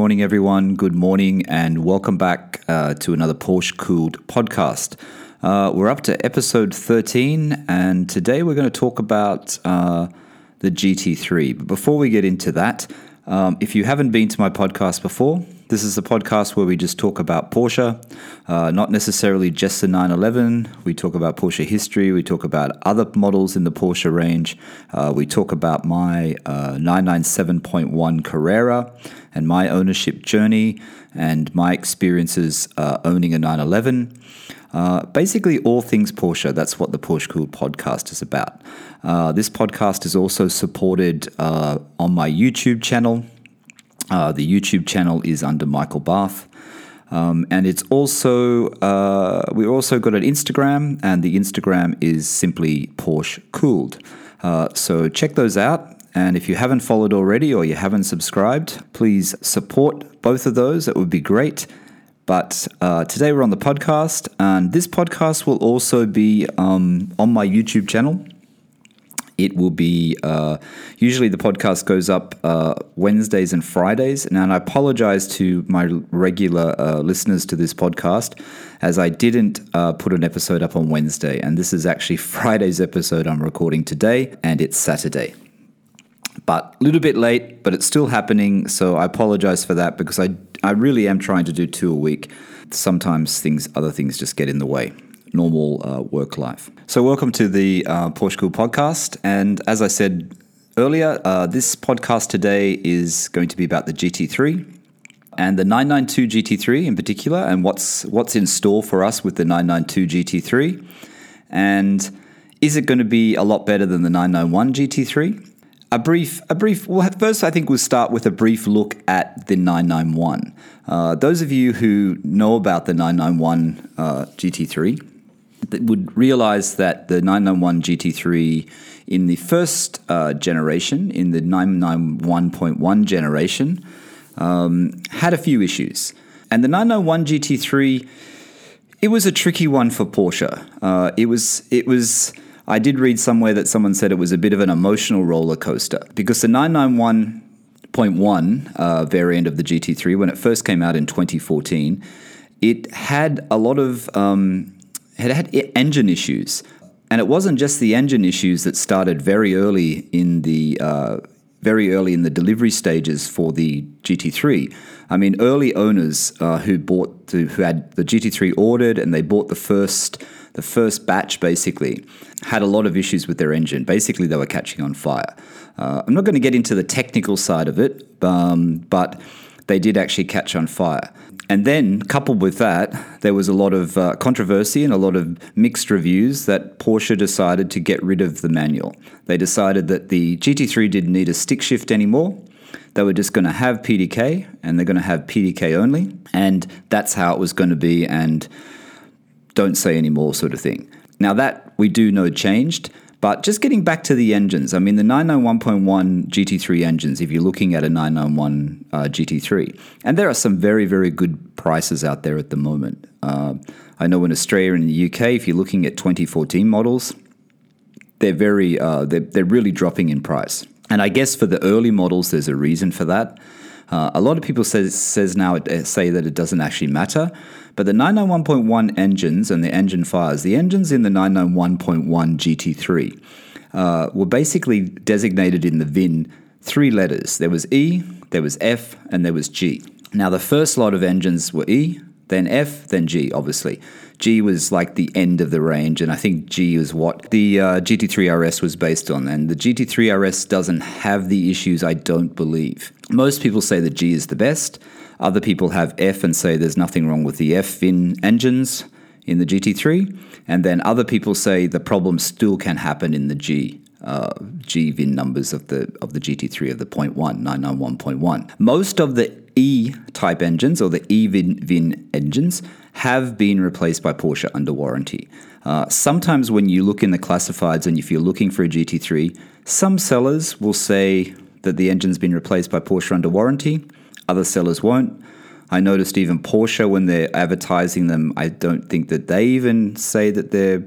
morning, everyone. Good morning, and welcome back uh, to another Porsche Cooled podcast. Uh, we're up to episode 13, and today we're going to talk about uh, the GT3. But before we get into that, um, if you haven't been to my podcast before, this is a podcast where we just talk about Porsche, uh, not necessarily just the 911. We talk about Porsche history. We talk about other models in the Porsche range. Uh, we talk about my uh, 997.1 Carrera and my ownership journey and my experiences uh, owning a 911. Uh, basically, all things Porsche. That's what the Porsche Cool podcast is about. Uh, this podcast is also supported uh, on my YouTube channel. Uh, the YouTube channel is under Michael Bath. Um, and it's also, uh, we've also got an Instagram, and the Instagram is simply Porsche Cooled. Uh, so check those out. And if you haven't followed already or you haven't subscribed, please support both of those. That would be great. But uh, today we're on the podcast, and this podcast will also be um, on my YouTube channel. It will be uh, usually the podcast goes up uh, Wednesdays and Fridays. And I apologize to my regular uh, listeners to this podcast as I didn't uh, put an episode up on Wednesday. And this is actually Friday's episode I'm recording today, and it's Saturday. But a little bit late, but it's still happening. So I apologize for that because I, I really am trying to do two a week. Sometimes things, other things just get in the way normal uh, work life. So, welcome to the uh, Porsche Cool podcast. And as I said earlier, uh, this podcast today is going to be about the GT3 and the 992 GT3 in particular, and what's what's in store for us with the 992 GT3, and is it going to be a lot better than the 991 GT3? A brief, a brief. Well, first, I think we'll start with a brief look at the 991. Uh, those of you who know about the 991 uh, GT3 would realize that the 991 GT3 in the first uh, generation, in the 991.1 generation, um, had a few issues. And the 991 GT3, it was a tricky one for Porsche. Uh, it was, it was. I did read somewhere that someone said it was a bit of an emotional roller coaster because the 991.1 uh, variant of the GT3, when it first came out in 2014, it had a lot of um, had had engine issues. And it wasn't just the engine issues that started very early in the uh, very early in the delivery stages for the GT3. I mean, early owners uh, who bought who had the GT3 ordered and they bought the first the first batch basically had a lot of issues with their engine. Basically, they were catching on fire. Uh, I'm not going to get into the technical side of it, um, but they did actually catch on fire. And then, coupled with that, there was a lot of uh, controversy and a lot of mixed reviews that Porsche decided to get rid of the manual. They decided that the GT3 didn't need a stick shift anymore. They were just going to have PDK and they're going to have PDK only. And that's how it was going to be, and don't say any more, sort of thing. Now, that we do know changed. But just getting back to the engines, I mean, the 991.1 GT3 engines, if you're looking at a 991 uh, GT3, and there are some very, very good prices out there at the moment. Uh, I know in Australia and the UK, if you're looking at 2014 models, they're very, uh, they're, they're really dropping in price. And I guess for the early models, there's a reason for that. Uh, a lot of people says says now uh, say that it doesn't actually matter, but the 991.1 engines and the engine fires, the engines in the 991.1 GT3 uh, were basically designated in the VIN three letters. There was E, there was F, and there was G. Now the first lot of engines were E, then F, then G, obviously. G was like the end of the range, and I think G is what the uh, GT3 RS was based on. And the GT3 RS doesn't have the issues, I don't believe. Most people say that G is the best. Other people have F and say there's nothing wrong with the F in engines in the GT3. And then other people say the problem still can happen in the G. Uh, G VIN numbers of the of the GT3 of the 0.1 991.1. Most of the E type engines or the E VIN, VIN engines have been replaced by Porsche under warranty. Uh, sometimes when you look in the classifieds and if you're looking for a GT3, some sellers will say that the engine's been replaced by Porsche under warranty, other sellers won't. I noticed even Porsche, when they're advertising them, I don't think that they even say that their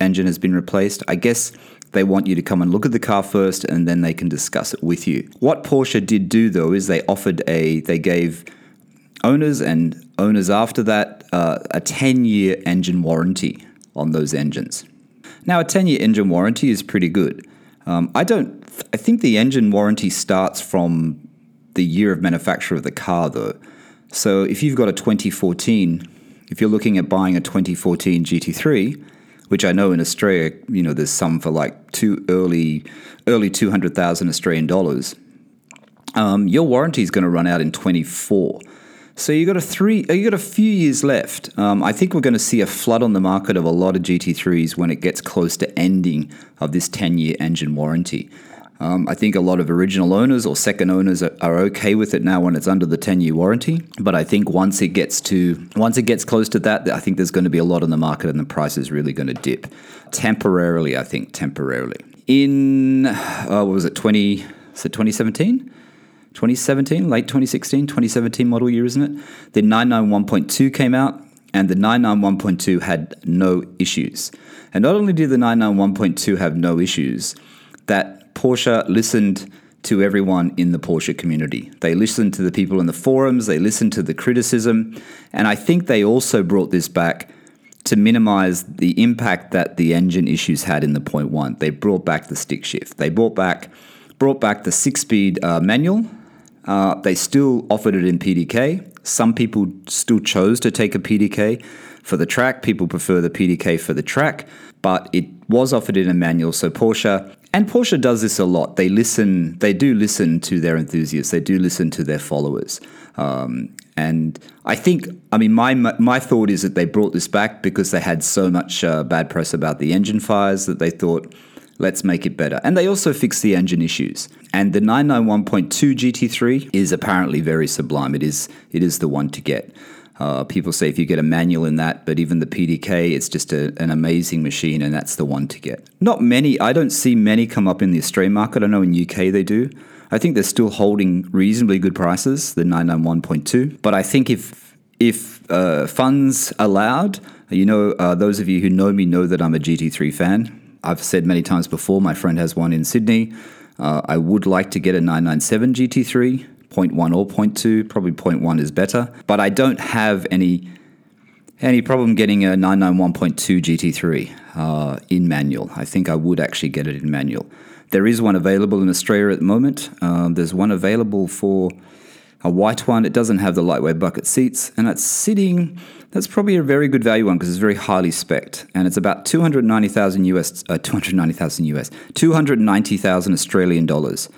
engine has been replaced. I guess They want you to come and look at the car first, and then they can discuss it with you. What Porsche did do though is they offered a they gave owners and owners after that uh, a 10 year engine warranty on those engines. Now, a 10 year engine warranty is pretty good. Um, I don't. I think the engine warranty starts from the year of manufacture of the car, though. So if you've got a 2014, if you're looking at buying a 2014 GT3, which I know in Australia, you know, there's some for like two early, early 200,000 Australian dollars. Um, your warranty is going to run out in 24. So you got a three, you got a few years left. Um, I think we're going to see a flood on the market of a lot of GT3s when it gets close to ending of this 10-year engine warranty. Um, I think a lot of original owners or second owners are, are, okay with it now when it's under the 10 year warranty. But I think once it gets to once it gets close to that, I think there's going to be a lot on the market and the price is really going to dip temporarily. I think temporarily. In uh, what was it 20? Is it 2017? 2017, late 2016, 2017 model year, isn't it? The 991.2 came out, and the 991.2 had no issues. And not only did the 991.2 have no issues, that Porsche listened to everyone in the Porsche community. They listened to the people in the forums, they listened to the criticism, and I think they also brought this back to minimize the impact that the engine issues had in the point one. They brought back the stick shift. They brought back brought back the six speed uh, manual uh, they still offered it in PDK. Some people still chose to take a PDK for the track. People prefer the PDK for the track, but it was offered in a manual. So Porsche and Porsche does this a lot. They listen. They do listen to their enthusiasts. They do listen to their followers. Um, and I think, I mean, my my thought is that they brought this back because they had so much uh, bad press about the engine fires that they thought Let's make it better. And they also fixed the engine issues. And the 991.2 GT3 is apparently very sublime. It is it is the one to get. Uh, people say if you get a manual in that, but even the PDK, it's just a, an amazing machine, and that's the one to get. Not many, I don't see many come up in the Australian market. I know in UK they do. I think they're still holding reasonably good prices, the 991.2. But I think if if uh, funds allowed, you know, uh, those of you who know me know that I'm a GT3 fan. I've said many times before, my friend has one in Sydney. Uh, I would like to get a 997 GT3, 0.1 or 0.2. Probably 0.1 is better, but I don't have any any problem getting a 991.2 GT3 uh, in manual. I think I would actually get it in manual. There is one available in Australia at the moment. Um, there's one available for a white one. It doesn't have the lightweight bucket seats, and it's sitting that's probably a very good value one because it's very highly spec'd, and it's about 290,000 US, uh, 290,000 US, 290,000 Australian dollars.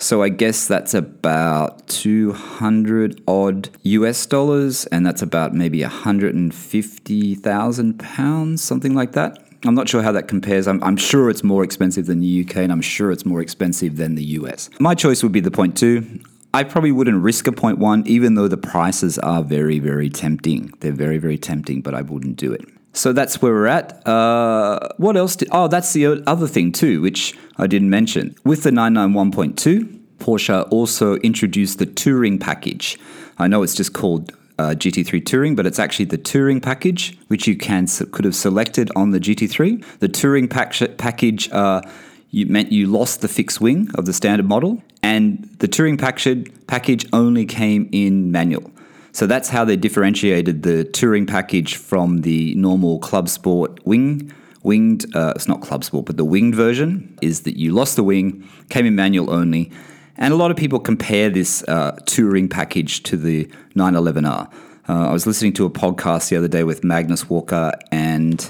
So I guess that's about 200 odd US dollars, and that's about maybe 150,000 pounds, something like that. I'm not sure how that compares. I'm, I'm, sure it's more expensive than the UK, and I'm sure it's more expensive than the US. My choice would be the point two. I probably wouldn't risk a point one, even though the prices are very, very tempting. They're very, very tempting, but I wouldn't do it. So that's where we're at. Uh, what else? Did, oh, that's the other thing too, which I didn't mention. With the 991.2, Porsche also introduced the Touring package. I know it's just called uh, GT3 Touring, but it's actually the Touring package, which you can could have selected on the GT3. The Touring pack- package. Uh, you meant you lost the fixed wing of the standard model, and the touring package package only came in manual. So that's how they differentiated the touring package from the normal club sport wing. Winged, uh, it's not club sport, but the winged version is that you lost the wing, came in manual only, and a lot of people compare this uh, touring package to the 911R. Uh, I was listening to a podcast the other day with Magnus Walker and.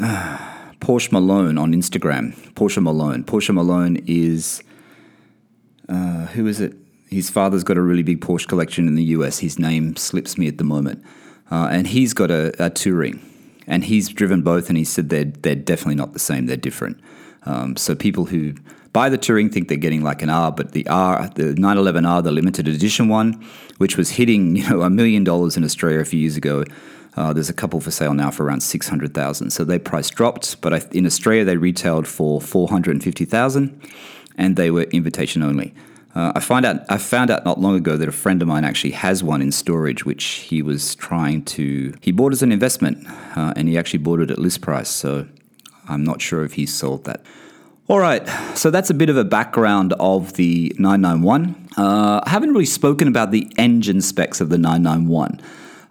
Uh, Porsche Malone on Instagram. Porsche Malone. Porsche Malone is uh, who is it? His father's got a really big Porsche collection in the US. His name slips me at the moment, uh, and he's got a, a, touring, and he's driven both, and he said they're they're definitely not the same. They're different. Um, so people who buy the touring think they're getting like an R, but the R, the 911R, the limited edition one, which was hitting you know a million dollars in Australia a few years ago, uh, there's a couple for sale now for around 600,000. So their price dropped, but I, in Australia they retailed for 450,000 and they were invitation only. Uh, I find out I found out not long ago that a friend of mine actually has one in storage, which he was trying to he bought as an investment, uh, and he actually bought it at list price. So I'm not sure if he's sold that. All right, so that's a bit of a background of the 991. Uh, I haven't really spoken about the engine specs of the 991.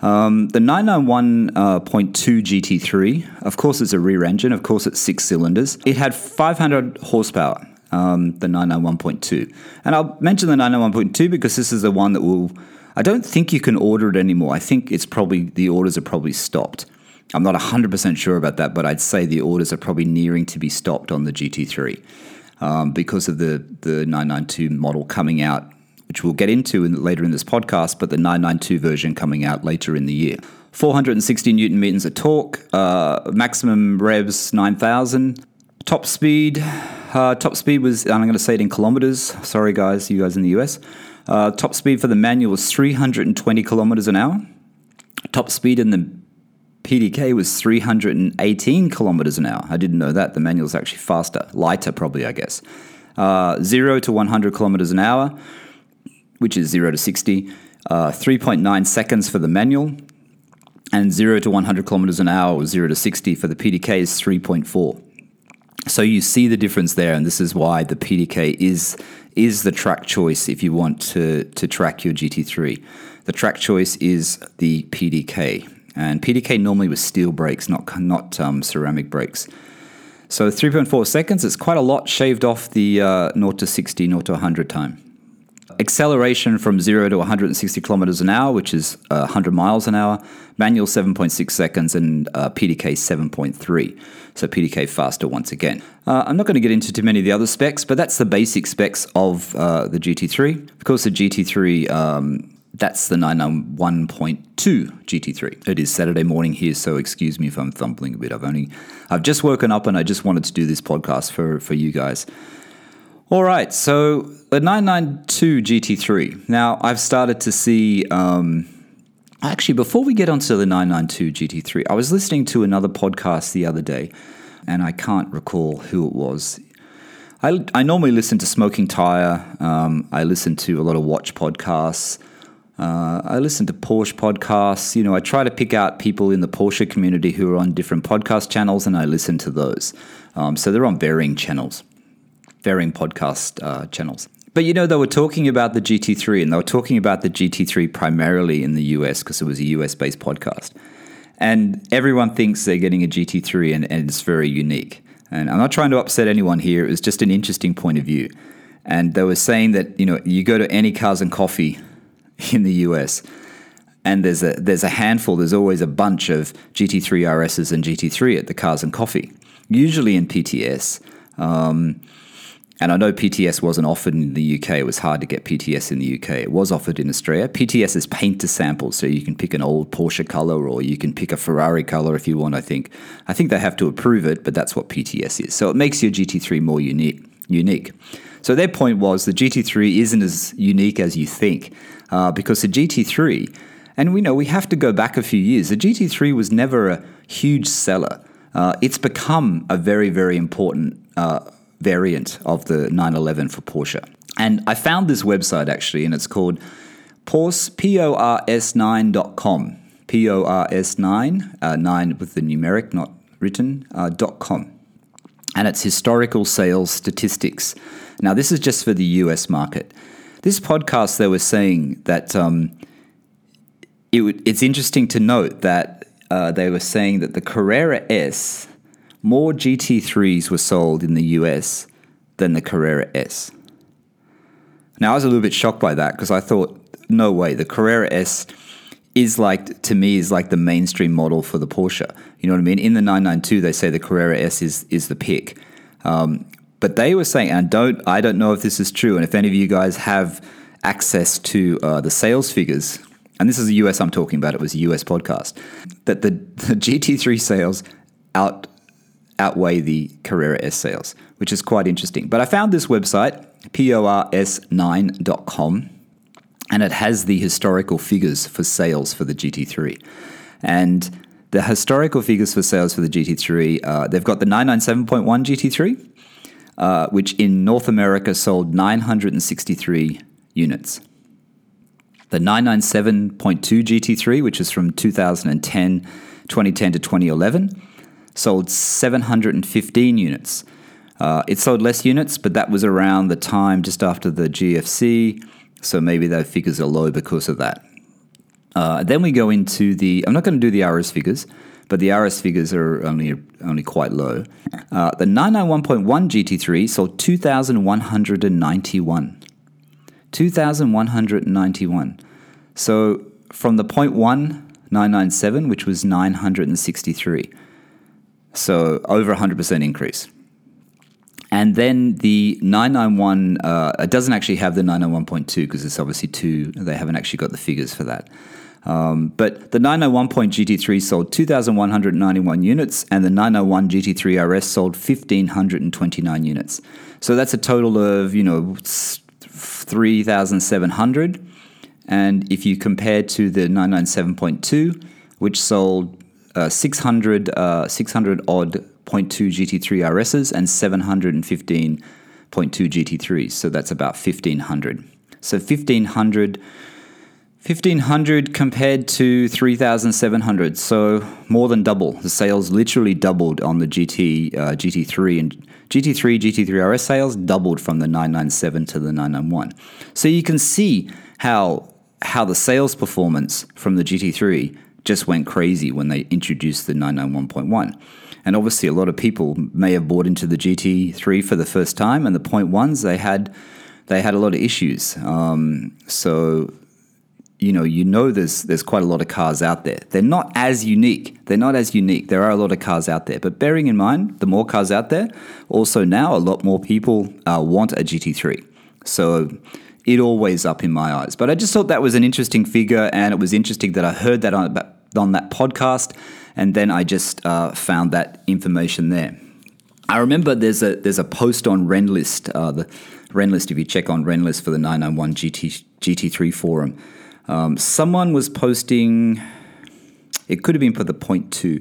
Um, the 991.2 uh, GT3, of course, it's a rear engine. Of course, it's six cylinders. It had 500 horsepower, um, the 991.2. And I'll mention the 991.2 because this is the one that will. I don't think you can order it anymore. I think it's probably the orders are probably stopped. I'm not 100% sure about that, but I'd say the orders are probably nearing to be stopped on the GT3 um, because of the, the 992 model coming out, which we'll get into in, later in this podcast, but the 992 version coming out later in the year. 460 newton meters of torque, uh, maximum revs 9,000, top speed. Uh, top speed was, I'm going to say it in kilometers. Sorry, guys, you guys in the US. Uh, top speed for the manual was 320 kilometers an hour. Top speed in the PDK was 318 kilometers an hour. I didn't know that. The manual's actually faster, lighter, probably, I guess. Uh, 0 to 100 kilometers an hour, which is 0 to 60. Uh, 3.9 seconds for the manual. And 0 to 100 kilometers an hour, or 0 to 60 for the PDK, is 3.4. So you see the difference there, and this is why the PDK is is the track choice if you want to to track your GT3. The track choice is the PDK. And PDK normally was steel brakes, not, not um, ceramic brakes. So 3.4 seconds, it's quite a lot shaved off the uh, 0 to 60, 0 to 100 time. Acceleration from 0 to 160 kilometers an hour, which is uh, 100 miles an hour. Manual 7.6 seconds and uh, PDK 7.3. So PDK faster once again. Uh, I'm not going to get into too many of the other specs, but that's the basic specs of uh, the GT3. Of course, the GT3 um, that's the 991.2 GT3. It is Saturday morning here, so excuse me if I'm thumping a bit. I've only, I've just woken up and I just wanted to do this podcast for, for you guys. All right, so the 992 GT3. Now, I've started to see, um, actually, before we get onto the 992 GT3, I was listening to another podcast the other day, and I can't recall who it was. I, I normally listen to Smoking Tire, um, I listen to a lot of watch podcasts. Uh, I listen to Porsche podcasts. You know, I try to pick out people in the Porsche community who are on different podcast channels, and I listen to those. Um, so they're on varying channels, varying podcast uh, channels. But you know, they were talking about the GT3, and they were talking about the GT3 primarily in the US because it was a US based podcast. And everyone thinks they're getting a GT3, and, and it's very unique. And I'm not trying to upset anyone here, it was just an interesting point of view. And they were saying that, you know, you go to any cars and coffee in the US. And there's a there's a handful. There's always a bunch of GT3 RSs and GT3 at the Cars and Coffee, usually in PTS. Um, and I know PTS wasn't offered in the UK. It was hard to get PTS in the UK. It was offered in Australia. PTS is paint to sample, so you can pick an old Porsche color or you can pick a Ferrari color if you want. I think. I think they have to approve it, but that's what PTS is. So it makes your GT3 more unique. Unique. So their point was the GT3 isn't as unique as you think uh, because the GT3, and we know we have to go back a few years, the GT3 was never a huge seller. Uh, it's become a very, very important uh, variant of the 911 for Porsche. And I found this website actually, and it's called Pors, P-O-R-S9.com. P-O-R-S9, uh, 9 with the numeric, not written, uh, .com. And it's historical sales statistics. Now, this is just for the US market. This podcast, they were saying that um, it it's interesting to note that uh, they were saying that the Carrera S, more GT3s were sold in the US than the Carrera S. Now, I was a little bit shocked by that because I thought, no way, the Carrera S is like to me is like the mainstream model for the Porsche. You know what I mean? In the 992, they say the Carrera S is is the pick. Um, but they were saying, and don't I don't know if this is true, and if any of you guys have access to uh, the sales figures, and this is the US I'm talking about, it was a US podcast, that the, the GT3 sales out outweigh the Carrera S sales, which is quite interesting. But I found this website, pors9.com, and it has the historical figures for sales for the GT3. And the historical figures for sales for the GT3, uh, they've got the 997.1 GT3, uh, which in North America sold 963 units. The 997.2 GT3, which is from 2010, 2010 to 2011, sold 715 units. Uh, it sold less units, but that was around the time just after the GFC, so maybe those figures are low because of that. Uh, then we go into the. I'm not going to do the RS figures, but the RS figures are only only quite low. Uh, the 991.1 GT3 sold 2,191. 2,191. So from the point one 997, which was 963. So over 100% increase. And then the 991, uh, it doesn't actually have the 991.2 because it's obviously two, they haven't actually got the figures for that. Um, but the 901 point GT3 sold 2,191 units, and the 901 GT3 RS sold 1,529 units. So that's a total of, you know, 3,700. And if you compare to the 997.2, which sold uh, 600, uh, 600 odd 0.2 GT3 RSs and 715.2 GT3s. So that's about 1,500. So 1,500 1500 compared to 3700 so more than double the sales literally doubled on the gt uh, gt3 and gt3 gt3 rs sales doubled from the 997 to the 991 so you can see how how the sales performance from the gt3 just went crazy when they introduced the 991.1 and obviously a lot of people may have bought into the gt3 for the first time and the point ones they had they had a lot of issues um, so you know, you know there's there's quite a lot of cars out there. They're not as unique. They're not as unique. There are a lot of cars out there. But bearing in mind, the more cars out there, also now a lot more people uh, want a GT3. So it always up in my eyes. But I just thought that was an interesting figure, and it was interesting that I heard that on, that podcast, and then I just uh, found that information there. I remember there's a there's a post on Rennlist, uh, the Rennlist. If you check on Rennlist for the 991 GT GT3 forum, um, someone was posting. It could have been for the point two.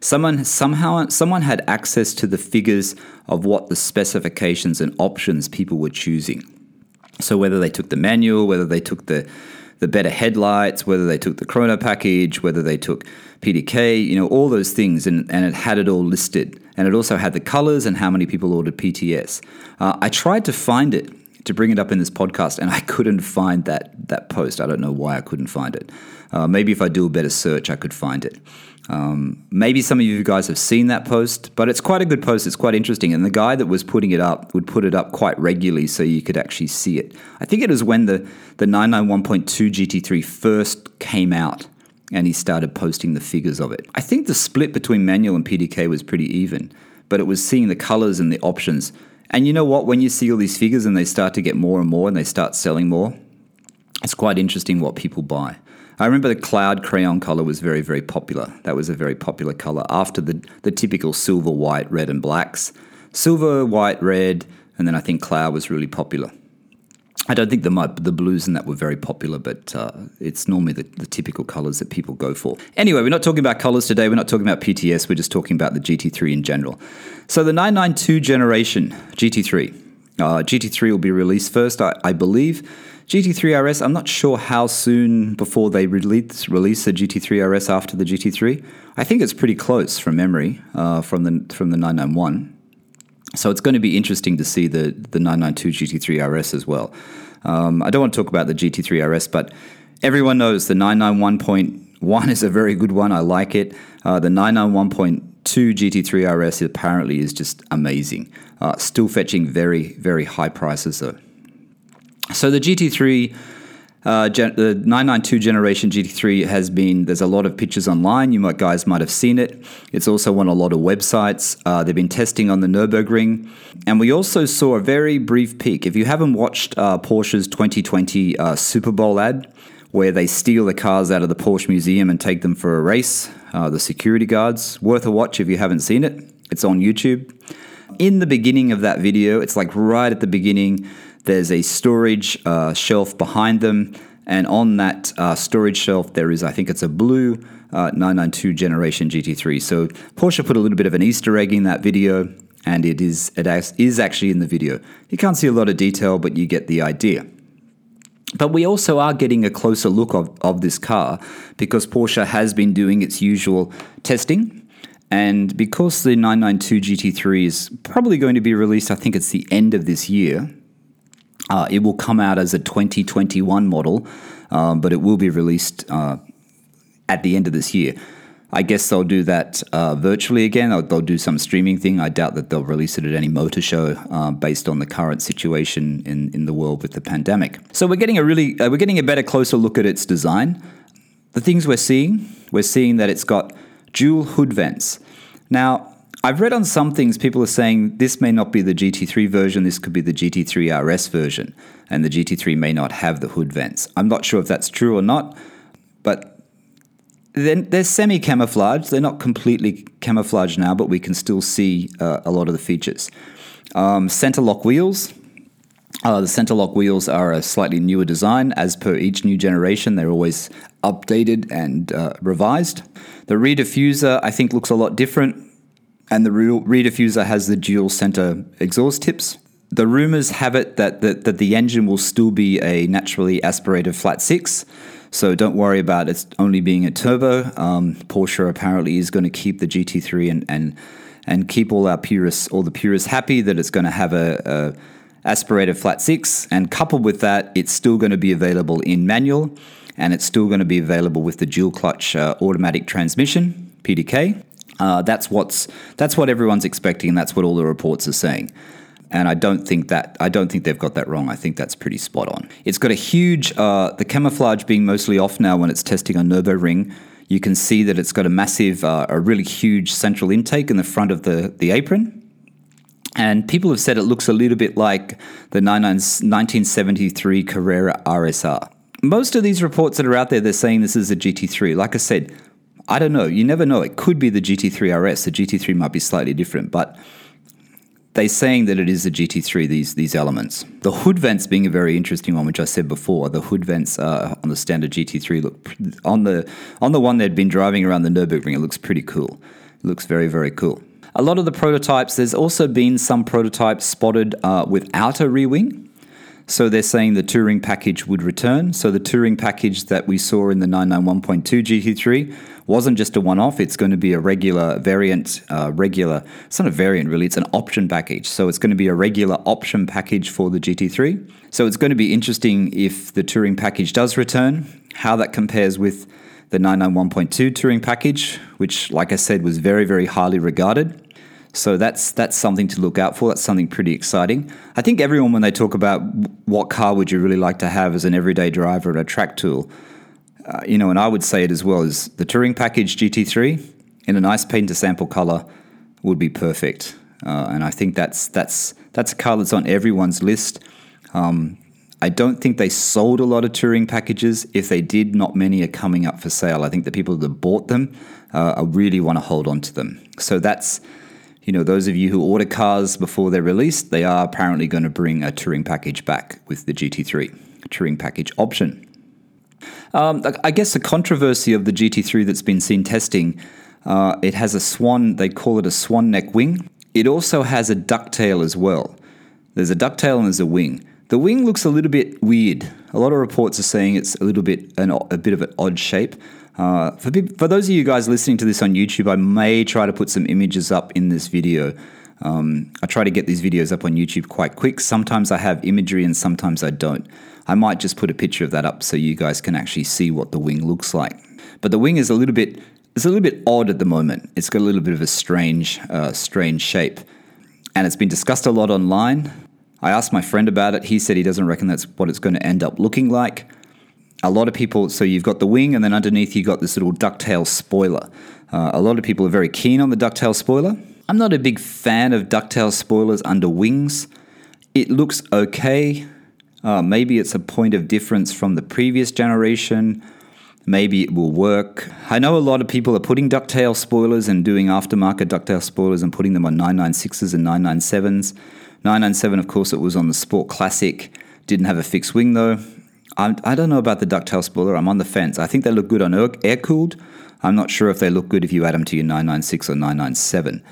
Someone somehow someone had access to the figures of what the specifications and options people were choosing. So whether they took the manual, whether they took the the better headlights, whether they took the chrono package, whether they took PDK, you know, all those things, and, and it had it all listed. And it also had the colors and how many people ordered PTS. Uh, I tried to find it to bring it up in this podcast, and I couldn't find that that post. I don't know why I couldn't find it. Uh, maybe if I do a better search, I could find it. Um, maybe some of you guys have seen that post, but it's quite a good post. It's quite interesting, and the guy that was putting it up would put it up quite regularly so you could actually see it. I think it was when the the 991.2 GT3 first came out and he started posting the figures of it. I think the split between manual and PDK was pretty even, but it was seeing the colors and the options and you know what? When you see all these figures and they start to get more and more and they start selling more, it's quite interesting what people buy. I remember the cloud crayon color was very, very popular. That was a very popular color after the, the typical silver, white, red, and blacks. Silver, white, red, and then I think cloud was really popular. I don't think the the blues and that were very popular, but uh, it's normally the, the, typical colors that people go for. Anyway, we're not talking about colors today. We're not talking about PTS. We're just talking about the GT3 in general. So the 992 generation GT3. Uh, GT3 will be released first, I, I, believe. GT3 RS, I'm not sure how soon before they release, release the GT3 RS after the GT3. I think it's pretty close from memory uh, from the from the 991. So it's going to be interesting to see the, the 992 GT3 RS as well. Um, I don't want to talk about the GT3 RS, but everyone knows the 991.1 is a very good one. I like it. Uh, the 991.2 GT3 RS apparently is just amazing. Uh, still fetching very, very high prices though. So the GT3 uh, gen- the 992 generation GT3 has been, there's a lot of pictures online. You might, guys might have seen it. It's also on a lot of websites. Uh, they've been testing on the Nürburgring. And we also saw a very brief peek. If you haven't watched uh, Porsche's 2020 uh, Super Bowl ad, where they steal the cars out of the Porsche Museum and take them for a race, uh, the security guards, worth a watch if you haven't seen it. It's on YouTube. In the beginning of that video, it's like right at the beginning, there's a storage uh, shelf behind them, and on that uh, storage shelf, there is, I think it's a blue uh, 992 generation GT3. So Porsche put a little bit of an Easter egg in that video, and it is it is actually in the video. You can't see a lot of detail, but you get the idea. But we also are getting a closer look of, of this car because Porsche has been doing its usual testing And because the 992 GT3 is probably going to be released, I think it's the end of this year, uh, it will come out as a 2021 model, um, but it will be released uh, at the end of this year. I guess they'll do that uh, virtually again. They'll, they'll, do some streaming thing. I doubt that they'll release it at any motor show uh, based on the current situation in, in the world with the pandemic. So we're getting a really uh, we're getting a better, closer look at its design. The things we're seeing, we're seeing that it's got dual hood vents. Now, I've read on some things people are saying this may not be the GT3 version, this could be the GT3 RS version, and the GT3 may not have the hood vents. I'm not sure if that's true or not, but they're, they're semi camouflaged. They're not completely camouflaged now, but we can still see uh, a lot of the features. Um, center lock wheels. Uh, the center lock wheels are a slightly newer design. As per each new generation, they're always updated and uh, revised. The rear diffuser, I think, looks a lot different, and the rear diffuser has the dual center exhaust tips. The rumors have it that, that, that the engine will still be a naturally aspirated flat six, so don't worry about it only being a turbo. Um, Porsche apparently is going to keep the GT3 and, and and keep all our purists, all the purists happy that it's going to have a, a aspirated flat six, and coupled with that, it's still going to be available in manual and it's still going to be available with the dual clutch uh, automatic transmission PDK. Uh, that's what's that's what everyone's expecting, and that's what all the reports are saying. And I don't think that I don't think they've got that wrong. I think that's pretty spot on. It's got a huge uh, the camouflage being mostly off now when it's testing on Nurburgring. You can see that it's got a massive, uh, a really huge central intake in the front of the the apron. And people have said it looks a little bit like the 1973 Carrera RSR most of these reports that are out there, they're saying this is a GT3. Like I said, I don't know. You never know. It could be the GT3 RS. The GT3 might be slightly different, but they're saying that it is the GT3. These these elements. The hood vents being a very interesting one, which I said before. The hood vents uh, on the standard GT3 look on the on the one they'd been driving around the Nurburgring. It looks pretty cool. It looks very very cool. A lot of the prototypes. There's also been some prototypes spotted uh, without a rear wing. So they're saying the touring package would return. So the touring package that we saw in the 991.2 GT3 wasn't just a one-off. It's going to be a regular variant, uh, regular. It's not a variant really. It's an option package. So it's going to be a regular option package for the GT3. So it's going to be interesting if the touring package does return, how that compares with the 991.2 touring package, which, like I said, was very, very highly regarded. So that's that's something to look out for. That's something pretty exciting. I think everyone, when they talk about what car would you really like to have as an everyday driver and a track tool, uh, you know, and I would say it as well as the touring package GT3 in a nice paint to sample color would be perfect. Uh, and I think that's that's that's a car that's on everyone's list. Um, I don't think they sold a lot of touring packages. If they did, not many are coming up for sale. I think the people that bought them uh, really want to hold on to them. So that's you know, those of you who order cars before they're released, they are apparently going to bring a touring package back with the GT3 touring package option. Um, I guess the controversy of the GT3 that's been seen testing, uh, it has a swan, they call it a swan neck wing. It also has a ducktail as well. There's a ducktail and there's a wing. The wing looks a little bit weird. A lot of reports are saying it's a little bit an, a bit of an odd shape. Uh, for, for those of you guys listening to this on YouTube, I may try to put some images up in this video. Um, I try to get these videos up on YouTube quite quick. Sometimes I have imagery and sometimes I don't. I might just put a picture of that up so you guys can actually see what the wing looks like. But the wing is a little bit it's a little bit odd at the moment. It's got a little bit of a strange uh, strange shape, and it's been discussed a lot online. I asked my friend about it. He said he doesn't reckon that's what it's going to end up looking like a lot of people, so you've got the wing, and then underneath you've got this little ducktail spoiler. Uh, a lot of people are very keen on the ducktail spoiler. I'm not a big fan of ducktail spoilers under wings. It looks okay. Uh, maybe it's a point of difference from the previous generation. Maybe it will work. I know a lot of people are putting ducktail spoilers and doing aftermarket ducktail spoilers and putting them on 996s and 997s. 997, of course, it was on the Sport Classic. Didn't have a fixed wing though. I, I don't know about the ducktail spoiler. I'm on the fence. I think they look good on air cooled. I'm not sure if they look good if you add them to your 996 or 997.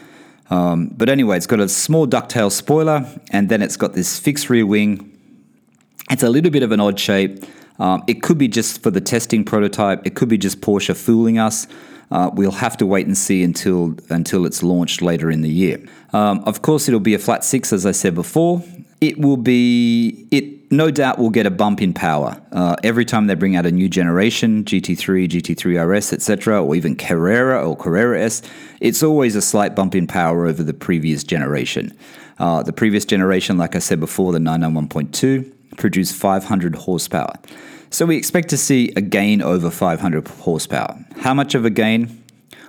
Um, but anyway, it's got a small ducktail spoiler, and then it's got this fixed rear wing. It's a little bit of an odd shape. Um, it could be just for the testing prototype. It could be just Porsche fooling us. uh, we'll have to wait and see until until it's launched later in the year. Um, of course, it'll be a flat six, as I said before. It will be it. No doubt will get a bump in power uh, every time they bring out a new generation, GT3, GT3 RS, etc., or even Carrera or Carrera S. It's always a slight bump in power over the previous generation. Uh, the previous generation, like I said before, the 991.2 produced 500 horsepower. So we expect to see a gain over 500 horsepower. How much of a gain?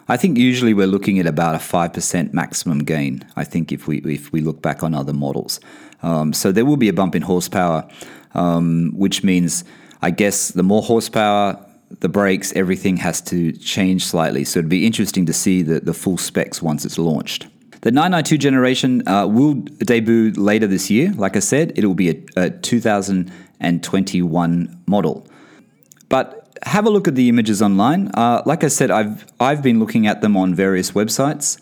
I think usually we're looking at about a 5% maximum gain, I think, if we, if we look back on other models. Um, so there will be a bump in horsepower, um, which means, I guess, the more horsepower, the brakes, everything has to change slightly. So it'd be interesting to see the, the full specs once it's launched. The 992 generation uh, will debut later this year. Like I said, it will be a, a 2021 model. But have a look at the images online. Uh, like I said, I've I've been looking at them on various websites.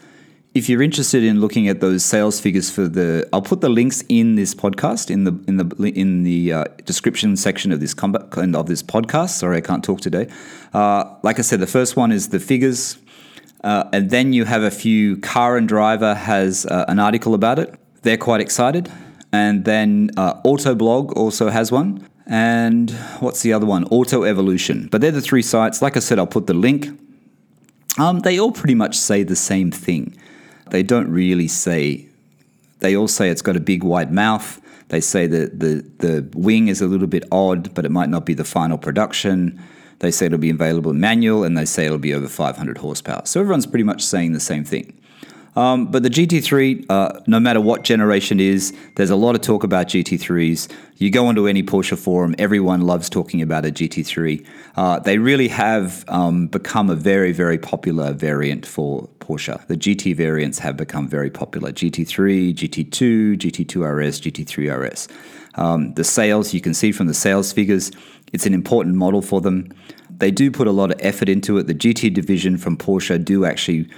If you're interested in looking at those sales figures for the, I'll put the links in this podcast in the in the in the uh, description section of this com- of this podcast. Sorry, I can't talk today. Uh, like I said, the first one is the figures, uh, and then you have a few. Car and Driver has uh, an article about it. They're quite excited, and then uh, Autoblog also has one. And what's the other one? Auto Evolution. But they're the three sites. Like I said, I'll put the link. Um, they all pretty much say the same thing. They don't really say, they all say it's got a big wide mouth. They say that the, the wing is a little bit odd, but it might not be the final production. They say it'll be available manual, and they say it'll be over 500 horsepower. So everyone's pretty much saying the same thing. Um, but the GT3, uh, no matter what generation is, there's a lot of talk about GT3s. You go onto any Porsche forum, everyone loves talking about a GT3. Uh, they really have um, become a very, very popular variant for Porsche. The GT variants have become very popular GT3, GT2, GT2 RS, GT3 RS. Um, the sales, you can see from the sales figures, it's an important model for them. They do put a lot of effort into it. The GT division from Porsche do actually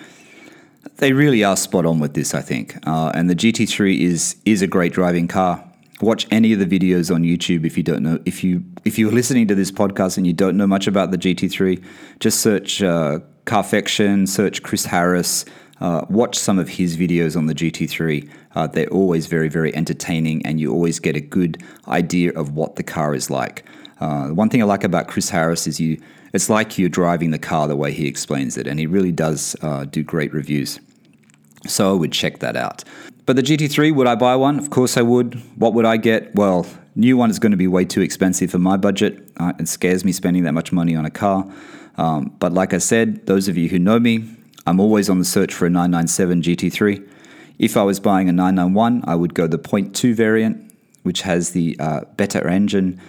they really are spot on with this, I think. Uh, and the GT3 is is a great driving car. Watch any of the videos on YouTube if you don't know. If you if you're listening to this podcast and you don't know much about the GT3, just search uh, Carfection, search Chris Harris. Uh, watch some of his videos on the GT3. Uh, they're always very, very entertaining, and you always get a good idea of what the car is like. Uh, one thing I like about Chris Harris is you it's like you're driving the car the way he explains it, and he really does uh, do great reviews. So I would check that out. But the GT3, would I buy one? Of course I would. What would I get? Well, new one is going to be way too expensive for my budget. Uh, it scares me spending that much money on a car. Um, but like I said, those of you who know me, I'm always on the search for a 997 GT3. If I was buying a 991, I would go the 0.2 variant, which has the uh, better engine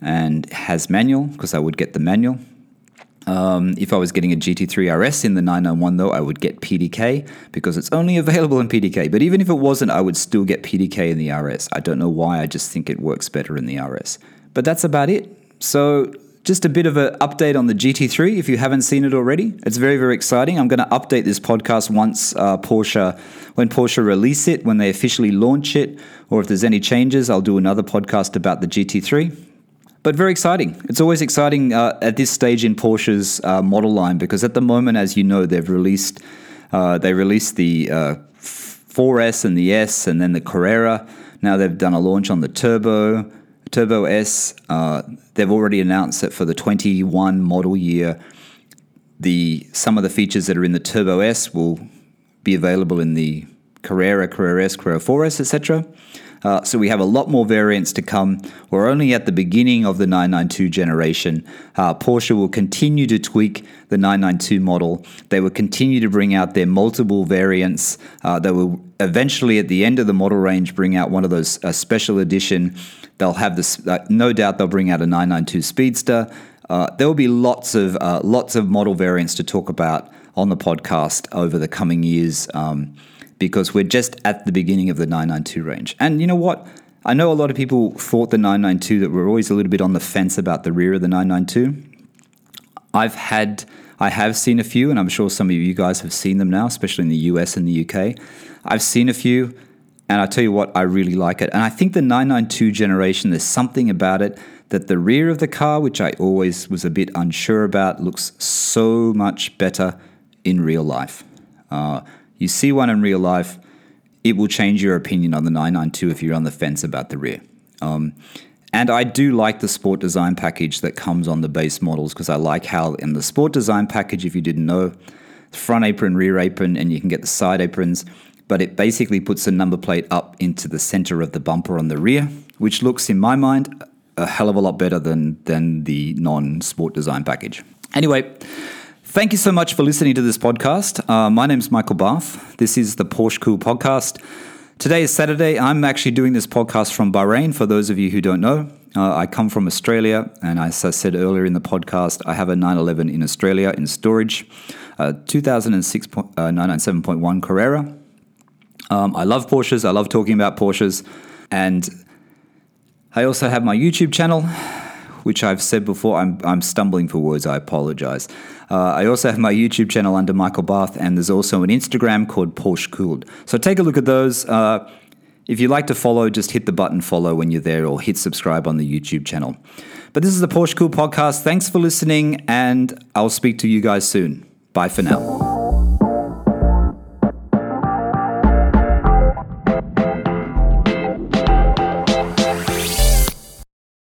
and has manual, because I would get the manual. Um, if I was getting a GT3 RS in the 991, though, I would get PDK because it's only available in PDK. But even if it wasn't, I would still get PDK in the RS. I don't know why, I just think it works better in the RS. But that's about it. So, just a bit of an update on the GT3 if you haven't seen it already. It's very, very exciting. I'm going to update this podcast once uh, Porsche, when Porsche release it, when they officially launch it, or if there's any changes, I'll do another podcast about the GT3 but very exciting. It's always exciting uh, at this stage in Porsche's uh, model line because at the moment, as you know, they've released uh, they released the 4S uh, and the S, and then the Carrera. Now they've done a launch on the Turbo, Turbo S. Uh, they've already announced that for the 21 model year, the some of the features that are in the Turbo S will be available in the Carrera, Carrera S, Carrera 4S, etc. Uh, so we have a lot more variants to come. We're only at the beginning of the 992 generation. Uh, Porsche will continue to tweak the 992 model. They will continue to bring out their multiple variants. Uh, they will eventually, at the end of the model range, bring out one of those special edition. They'll have this. Uh, no doubt, they'll bring out a 992 Speedster. Uh, there will be lots of uh, lots of model variants to talk about on the podcast over the coming years. Um, because we're just at the beginning of the 992 range. And you know what? I know a lot of people thought the 992 that we're always a little bit on the fence about the rear of the 992. I've had I have seen a few, and I'm sure some of you guys have seen them now, especially in the US and the UK. I've seen a few, and I tell you what, I really like it. And I think the 992 generation, there's something about it that the rear of the car, which I always was a bit unsure about, looks so much better in real life. Uh, you see one in real life, it will change your opinion on the 992 if you're on the fence about the rear. Um, and I do like the sport design package that comes on the base models because I like how in the sport design package, if you didn't know, front apron, rear apron, and you can get the side aprons, but it basically puts the number plate up into the center of the bumper on the rear, which looks, in my mind, a hell of a lot better than, than the non sport design package. Anyway, thank you so much for listening to this podcast. Uh, my name is Michael Barth. This is the Porsche Cool Podcast. Today is Saturday. I'm actually doing this podcast from Bahrain, for those of you who don't know. Uh, I come from Australia, and as I said earlier in the podcast, I have a 911 in Australia in storage, uh, 2006 uh, 997.1 Carrera. Um, I love Porsches, I love talking about Porsches, and I also have my YouTube channel, which I've said before, I'm, I'm stumbling for words, I apologize. Uh, I also have my YouTube channel under Michael Barth, and there's also an Instagram called Porsche Cooled. So take a look at those. Uh, if you like to follow, just hit the button follow when you're there or hit subscribe on the YouTube channel. But this is the Porsche Cool Podcast. Thanks for listening, and I'll speak to you guys soon. Bye for now.